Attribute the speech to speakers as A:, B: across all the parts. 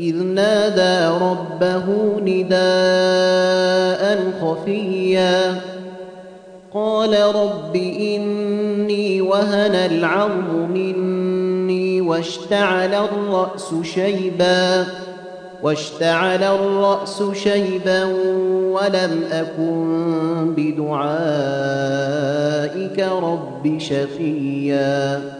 A: إذ نادى ربه نداء خفيا. قال رب إني وهن العظم مني واشتعل الرأس شيبا. واشتعل الرأس شيبا ولم أكن بدعائك رب شقيا.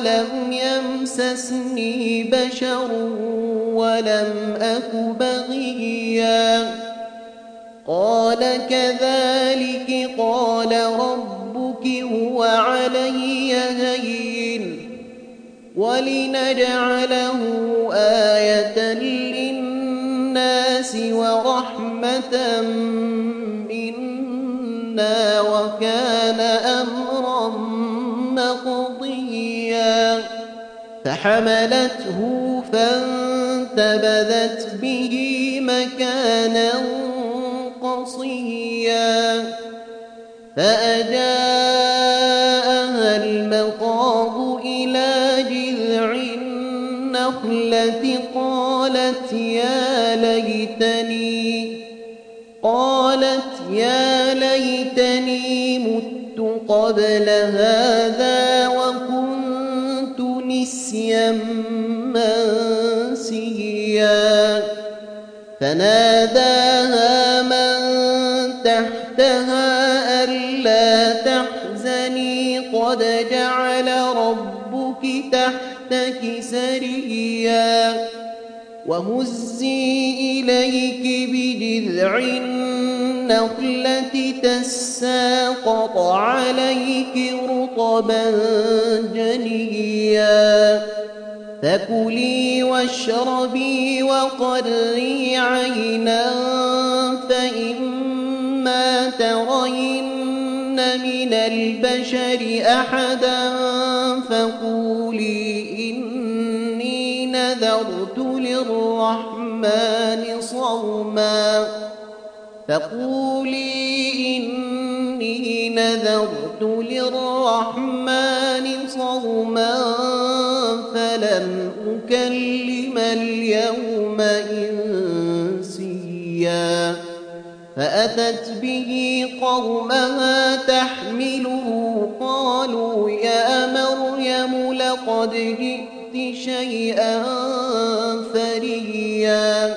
A: ولم يمسسني بشر ولم أك بغيا قال كذلك قال ربك هو علي هين ولنجعله آية للناس ورحمة فحملته فانتبذت به مكانا قصيا. فأجاءها المخاض إلى جذع النخلة قالت يا ليتني قالت يا ليتني مت قبل هذا نسيا منسيا فناداها من تحتها ألا تحزني قد جعل ربك تحتك سريا. وهزي إليك بجذع النخلة تساقط عليك رطبا جنيا. فكلي واشربي وقري عينا فإما ترين من البشر أحدا فقولي إني نذرت للرحمن صوما. فقولي إني نذرت للرحمن صوما فلن أكلم اليوم إنسيا فأتت به قومها تحمله قالوا يا مريم لقد جئت شيئا فريا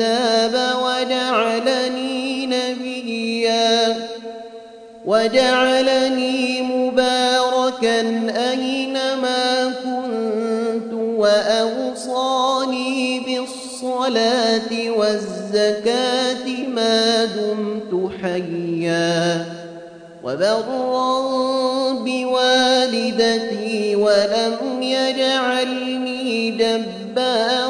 A: الكتاب وجعلني نبيا. وجعلني مباركا أينما كنت وأوصاني بالصلاة والزكاة ما دمت حيا. وبرا بوالدتي ولم يجعلني جبارا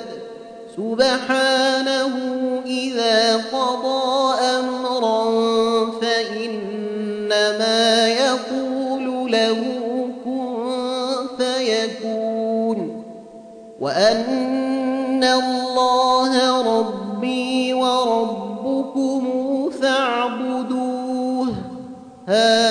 A: سبحانه إذا قضى أمرا فإنما يقول له كن فيكون وأن الله ربي وربكم فاعبدوه. هذا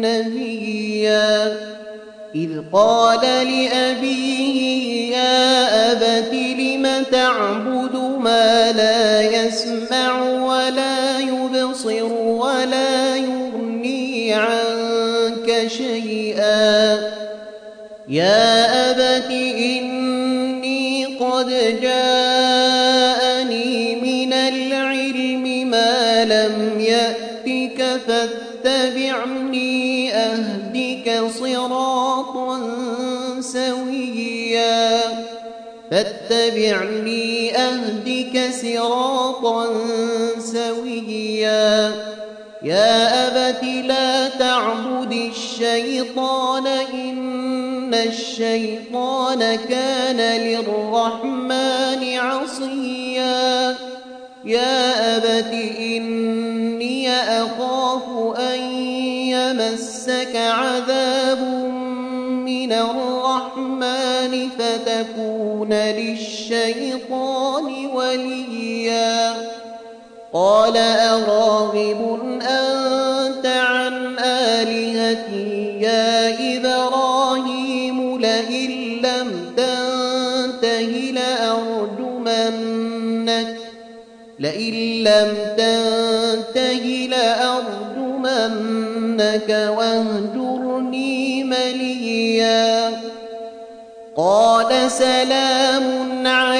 A: نبيا إذ قال لأبيه يا أبت لم تعبد ما لا يسمع ولا يبصر ولا يغني عنك شيئا؟ يا أبت إني قد جاءني فاتبعني أهدك صراطا سويا. فاتبعني أهدك صراطا سويا. يا أبت لا تعبد الشيطان إن الشيطان كان للرحمن عصيا. يا أبت للشيطان وليا. قال أراغب أنت عن آلهتي يا إبراهيم لئن لم تنته لأرجمنك. لئن لم تنته لأرجمنك واهجرني مليا. قال سلام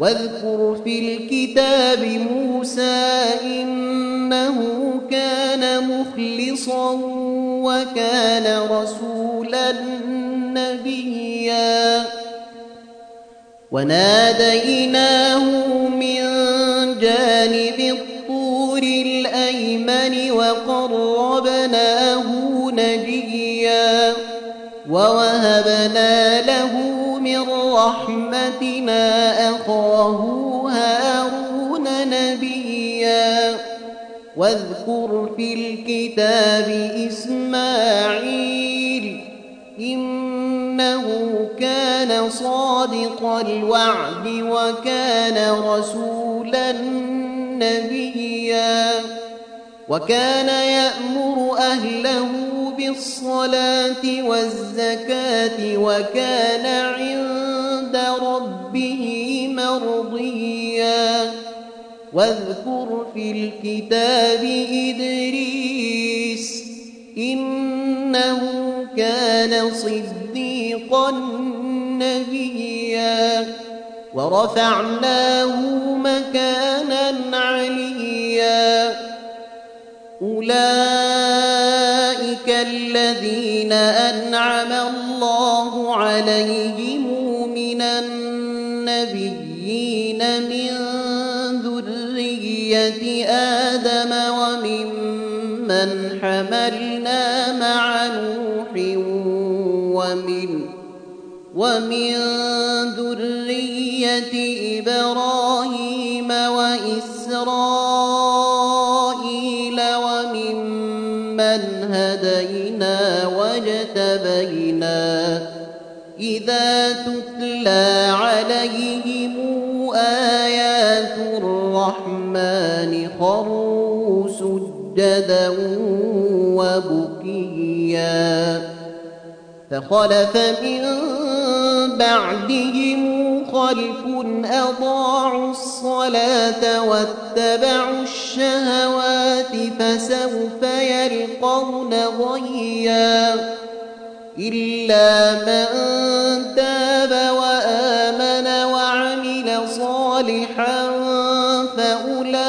A: واذكر في الكتاب موسى إنه كان مخلصا وكان رسولا نبيا. وناديناه من جانب الطور الأيمن وقربناه نجيا. ووهبنا رحمتنا أخاه هارون نبيا. واذكر في الكتاب إسماعيل إنه كان صادق الوعد وكان رسولا نبيا. وكان يأمر أهله بالصلاة والزكاة وكان عند ربه مرضيا. واذكر في الكتاب إدريس إنه كان صديقا نبيا. ورفعناه مكانا عليا. أولئك الذين أنعم الله عليهم النبيين من ذرية آدم وممن حملنا مع نوح ومن ومن ذرية إبراهيم وإسرائيل إذا تتلى عليهم آيات الرحمن خروا سجدا وبكيا فخلف من بعدهم خلف أضاعوا الصلاة واتبعوا الشهوات فسوف يلقون غيا إلا من تاب وآمن وعمل صالحا فأولئك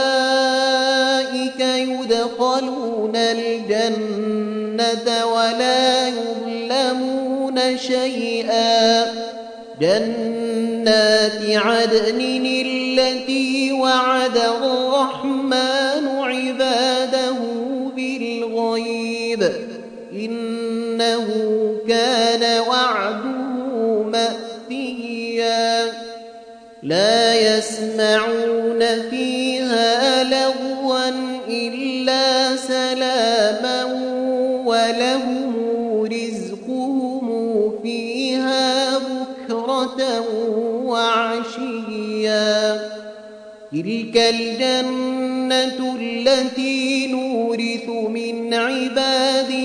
A: يدخلون الجنة ولا يظلمون شيئا. جنات عدن التي وعد يسمعون فيها لغوا إلا سلاما ولهم رزقهم فيها بكرة وعشيا. تلك الجنة التي نورث من عبادنا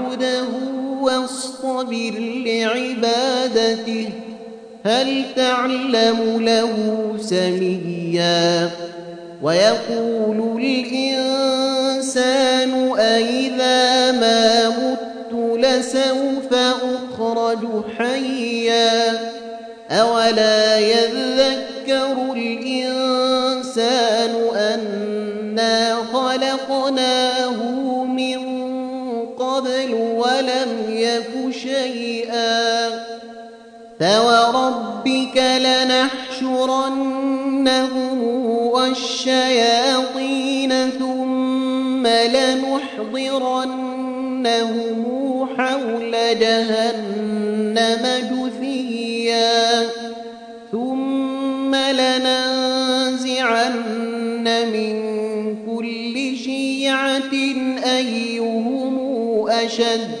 A: واصطبر لعبادته. هل تعلم له سميا؟ ويقول الإنسان أئذا ما مت لسوف أخرج حيا؟ أولا يذكر الإنسان أنا خلقناه من قبل ولم يك شيئا فوربك لنحشرنهم والشياطين ثم لنحضرنهم حول جهنم جثيا ثم لننزعن من كل شيعة أيهم أشد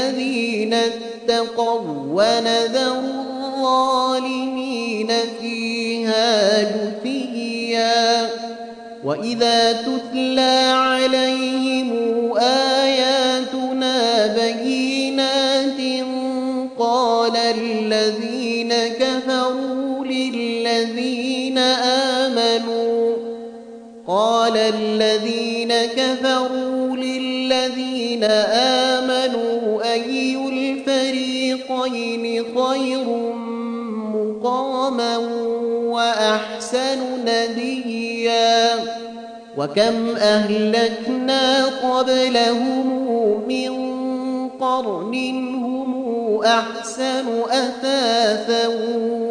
A: الذين اتقوا ونذر الظالمين فيها جثيا. وإذا تتلى عليهم مقاما وأحسن نديا وكم أهلكنا قبلهم من قرن هم أحسن أثاثا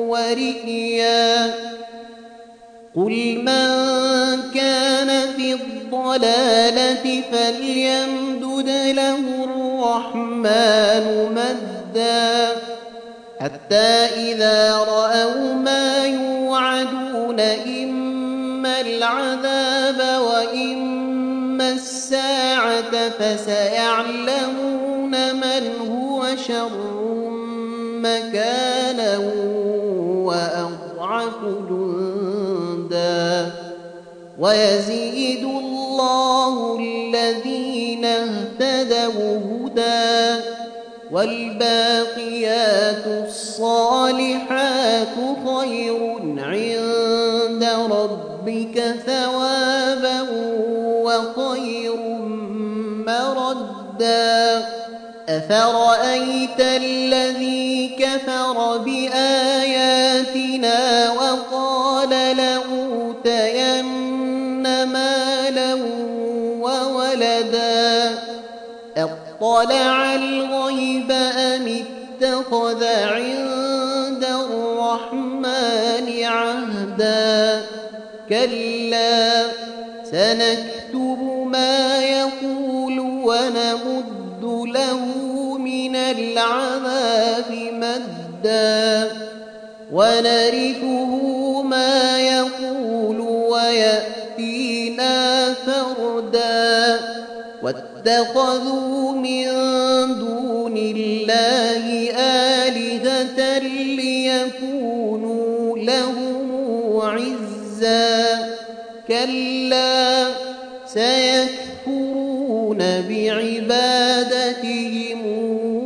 A: ورئيا قل من كان في الضلالة فليمدد له الرحمن مدا حتى إذا رأوا ما يوعدون إما العذاب وإما الساعة فسيعلمون من هو شر مكانا وأضعف جندا ويزيد الله والباقيات الصالحات خير عند ربك ثوابا وخير مردا. أفرأيت الذي كفر بآياتنا وقال لأوتين اطلع الغيب أم اتخذ عند الرحمن عهدا كلا سنكتب ما يقول ونمد له من العذاب مدا ونرثه واتخذوا من دون الله آلهة ليكونوا لهم عزا. كلا سيكفرون بعبادتهم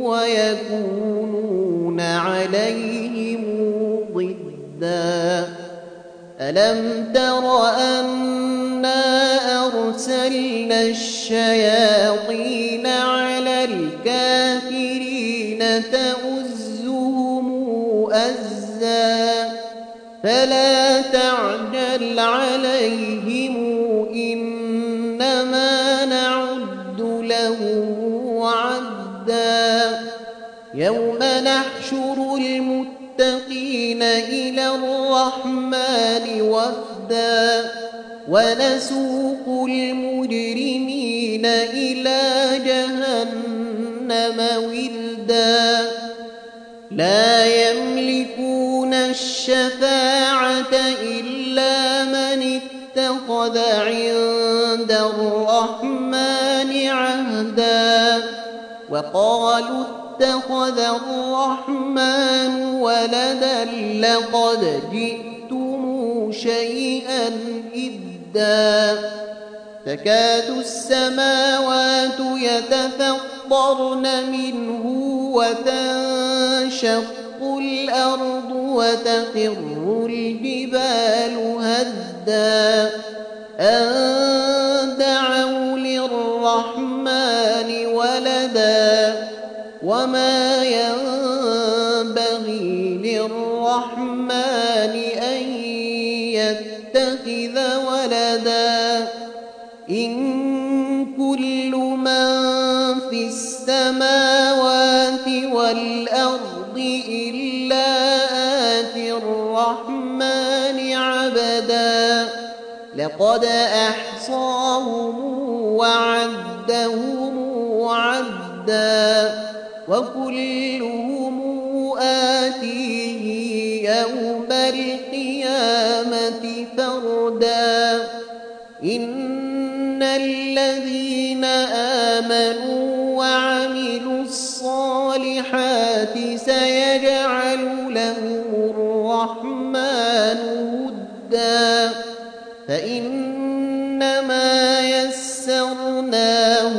A: ويكونون عليهم ضدا. ألم تر أنا أرسلنا الشياطين على الكافرين تؤزهم أزا فلا تعجل عليهم إنما نعد لهم عدا يوم نحشر المتقين إلى الرحمن وفدا ونسوق المجرمين إلى جهنم ولدا لا يملكون الشفاعة إلا من اتخذ عند الرحمن عهدا. وقالوا اتخذ الرحمن ولدا لقد جئتم شيئا إدا تكاد السماوات يتفطرن منه وتنشق الأرض وتخر الجبال هدا أن دعوا للرحمن ولدا وما ينبغي للرحمن لقد أحصاهم وعدهم عدا وكلهم آتيه يوم القيامة فردا. إن الذين آمنوا وعملوا الصالحات سيجعل لهم الرحمن ودا. فإنما يسرناه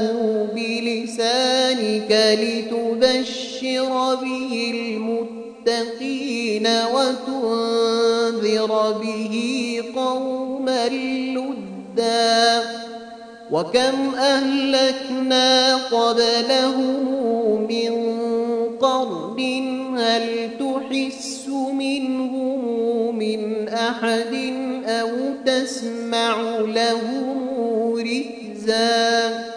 A: بلسانك لتبشر به المتقين وتنذر به قوما لدا. وكم أهلكنا قبلهم من قرن هل تحس منهم من أحد؟ أو تسمع لهم ركزا.